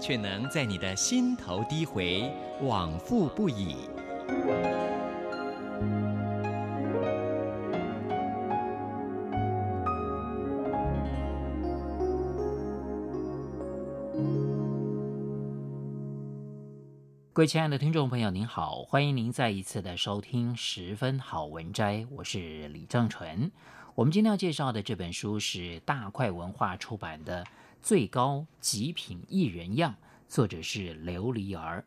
却能在你的心头低回，往复不已。各位亲爱的听众朋友，您好，欢迎您再一次的收听《十分好文摘》，我是李正淳。我们今天要介绍的这本书是大块文化出版的《最高极品艺人样》，作者是琉璃儿。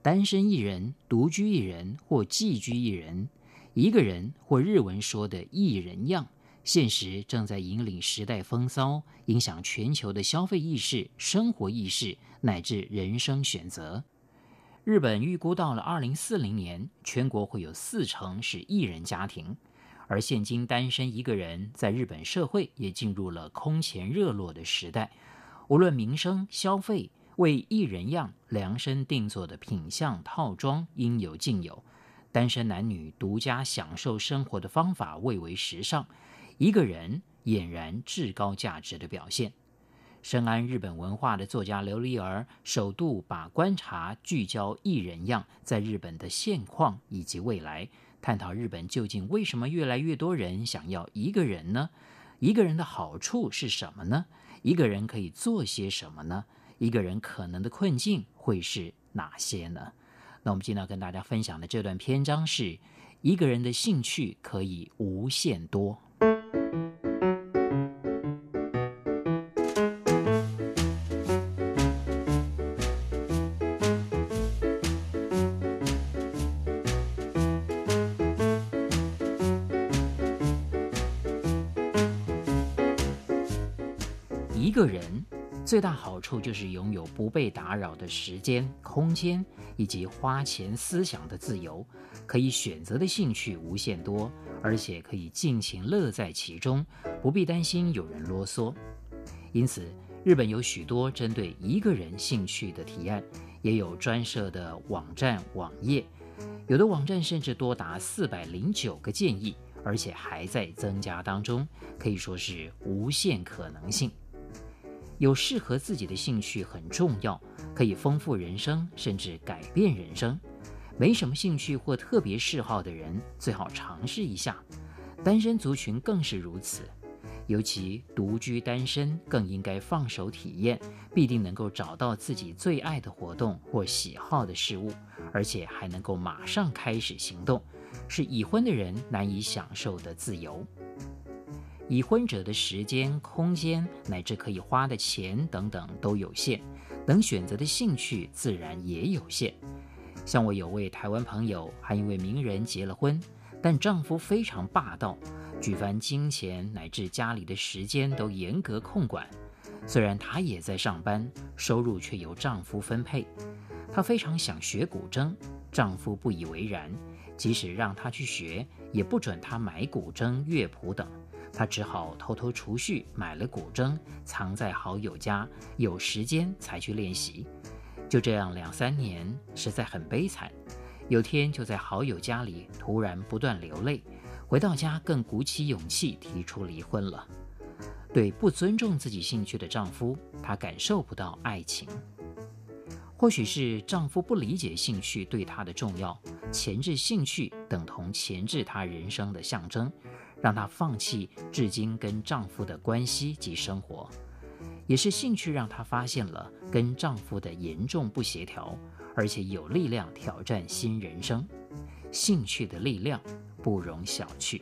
单身一人、独居一人或寄居一人，一个人或日文说的艺人样，现实正在引领时代风骚，影响全球的消费意识、生活意识乃至人生选择。日本预估到了二零四零年，全国会有四成是艺人家庭，而现今单身一个人在日本社会也进入了空前热络的时代。无论民生消费，为艺人样量身定做的品相套装应有尽有，单身男女独家享受生活的方法蔚为时尚，一个人俨然至高价值的表现。深谙日本文化的作家琉璃儿，首度把观察聚焦艺人样在日本的现况以及未来，探讨日本究竟为什么越来越多人想要一个人呢？一个人的好处是什么呢？一个人可以做些什么呢？一个人可能的困境会是哪些呢？那我们今天要跟大家分享的这段篇章是：一个人的兴趣可以无限多。一个人最大好处就是拥有不被打扰的时间、空间，以及花钱思想的自由，可以选择的兴趣无限多，而且可以尽情乐在其中，不必担心有人啰嗦。因此，日本有许多针对一个人兴趣的提案，也有专设的网站网页，有的网站甚至多达四百零九个建议，而且还在增加当中，可以说是无限可能性。有适合自己的兴趣很重要，可以丰富人生，甚至改变人生。没什么兴趣或特别嗜好的人，最好尝试一下。单身族群更是如此，尤其独居单身更应该放手体验，必定能够找到自己最爱的活动或喜好的事物，而且还能够马上开始行动，是已婚的人难以享受的自由。已婚者的时间、空间乃至可以花的钱等等都有限，能选择的兴趣自然也有限。像我有位台湾朋友，还因为名人结了婚，但丈夫非常霸道，举凡金钱乃至家里的时间都严格控管。虽然她也在上班，收入却由丈夫分配。她非常想学古筝，丈夫不以为然，即使让她去学，也不准她买古筝乐谱等。他只好偷偷储蓄，买了古筝，藏在好友家，有时间才去练习。就这样两三年，实在很悲惨。有天就在好友家里突然不断流泪，回到家更鼓起勇气提出离婚了。对不尊重自己兴趣的丈夫，她感受不到爱情。或许是丈夫不理解兴趣对她的重要，前置兴趣等同前置她人生的象征。让她放弃至今跟丈夫的关系及生活，也是兴趣让她发现了跟丈夫的严重不协调，而且有力量挑战新人生。兴趣的力量不容小觑。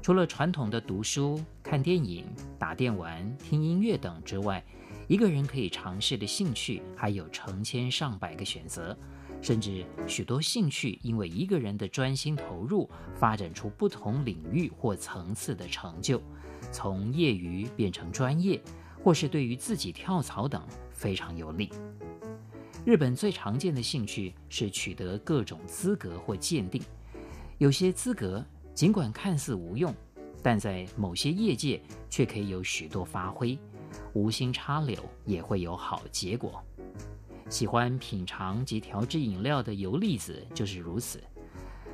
除了传统的读书、看电影、打电玩、听音乐等之外，一个人可以尝试的兴趣还有成千上百个选择。甚至许多兴趣，因为一个人的专心投入，发展出不同领域或层次的成就，从业余变成专业，或是对于自己跳槽等非常有利。日本最常见的兴趣是取得各种资格或鉴定，有些资格尽管看似无用，但在某些业界却可以有许多发挥，无心插柳也会有好结果。喜欢品尝及调制饮料的游栗子就是如此。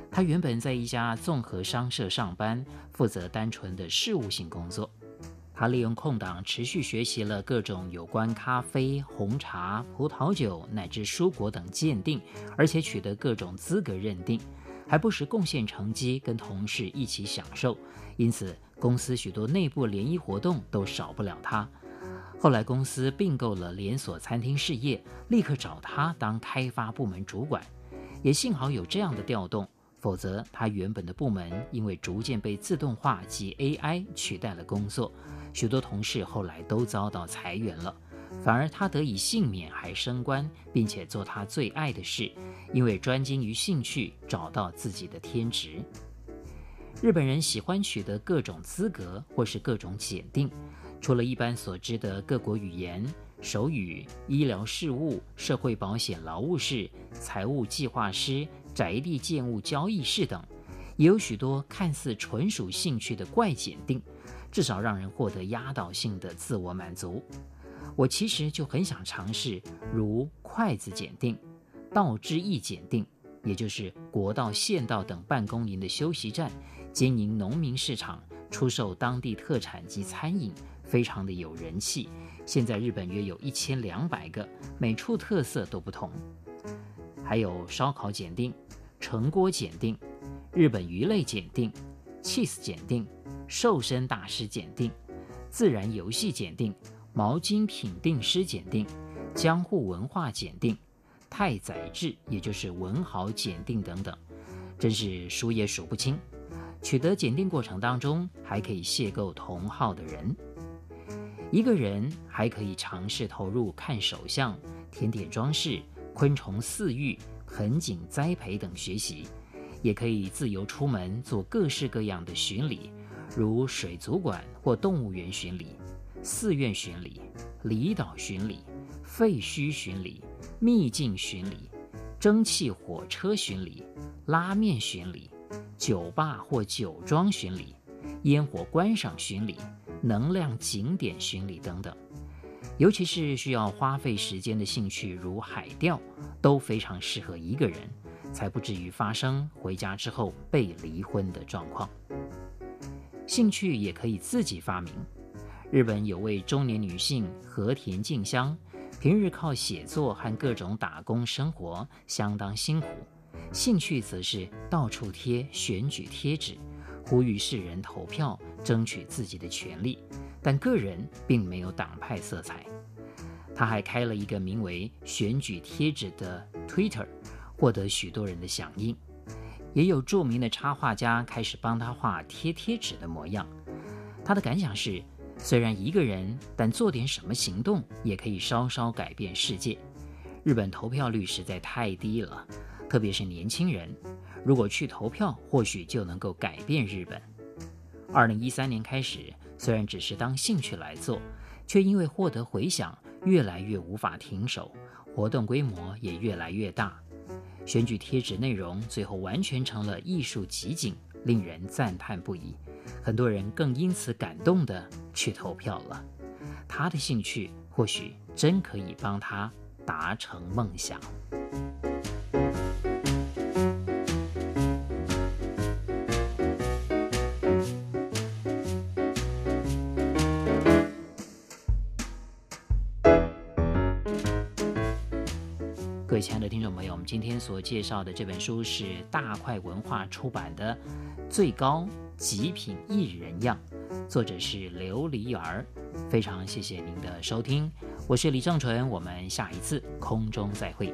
他原本在一家综合商社上班，负责单纯的事务性工作。他利用空档持续学习了各种有关咖啡、红茶、葡萄酒乃至蔬果等鉴定，而且取得各种资格认定，还不时贡献成绩跟同事一起享受。因此，公司许多内部联谊活动都少不了他。后来公司并购了连锁餐厅事业，立刻找他当开发部门主管。也幸好有这样的调动。否则，他原本的部门因为逐渐被自动化及 AI 取代了工作，许多同事后来都遭到裁员了，反而他得以幸免还升官，并且做他最爱的事，因为专精于兴趣，找到自己的天职。日本人喜欢取得各种资格或是各种检定，除了一般所知的各国语言、手语、医疗事务、社会保险劳务士、财务计划师。宅地建物交易士等，也有许多看似纯属兴趣的怪检定，至少让人获得压倒性的自我满足。我其实就很想尝试，如筷子检定、道之驿检定，也就是国道、县道等办公营的休息站，经营农民市场，出售当地特产及餐饮，非常的有人气。现在日本约有一千两百个，每处特色都不同。还有烧烤检定、成锅检定、日本鱼类检定、cheese 检定、瘦身大师检定、自然游戏检定、毛巾品定师检定、江户文化检定、太宰治也就是文豪检定等等，真是数也数不清。取得检定过程当中，还可以邂逅同号的人。一个人还可以尝试投入看手相、甜点装饰。昆虫饲育、盆景栽培等学习，也可以自由出门做各式各样的巡礼，如水族馆或动物园巡礼、寺院巡礼、离岛巡礼、废墟巡礼、秘境巡礼、蒸汽火车巡礼、拉面巡礼、酒吧或酒庄巡礼、烟火观赏巡礼、能量景点巡礼等等。尤其是需要花费时间的兴趣，如海钓，都非常适合一个人，才不至于发生回家之后被离婚的状况。兴趣也可以自己发明。日本有位中年女性和田静香，平日靠写作和各种打工生活，相当辛苦。兴趣则是到处贴选举贴纸，呼吁世人投票，争取自己的权利。但个人并没有党派色彩，他还开了一个名为“选举贴纸”的 Twitter，获得许多人的响应。也有著名的插画家开始帮他画贴贴纸的模样。他的感想是：虽然一个人，但做点什么行动也可以稍稍改变世界。日本投票率实在太低了，特别是年轻人，如果去投票，或许就能够改变日本。二零一三年开始。虽然只是当兴趣来做，却因为获得回响，越来越无法停手，活动规模也越来越大。选举贴纸内容最后完全成了艺术集锦，令人赞叹不已。很多人更因此感动地去投票了。他的兴趣或许真可以帮他达成梦想。各位亲爱的听众朋友，我们今天所介绍的这本书是大块文化出版的《最高极品艺人样》，作者是琉璃儿。非常谢谢您的收听，我是李正淳，我们下一次空中再会。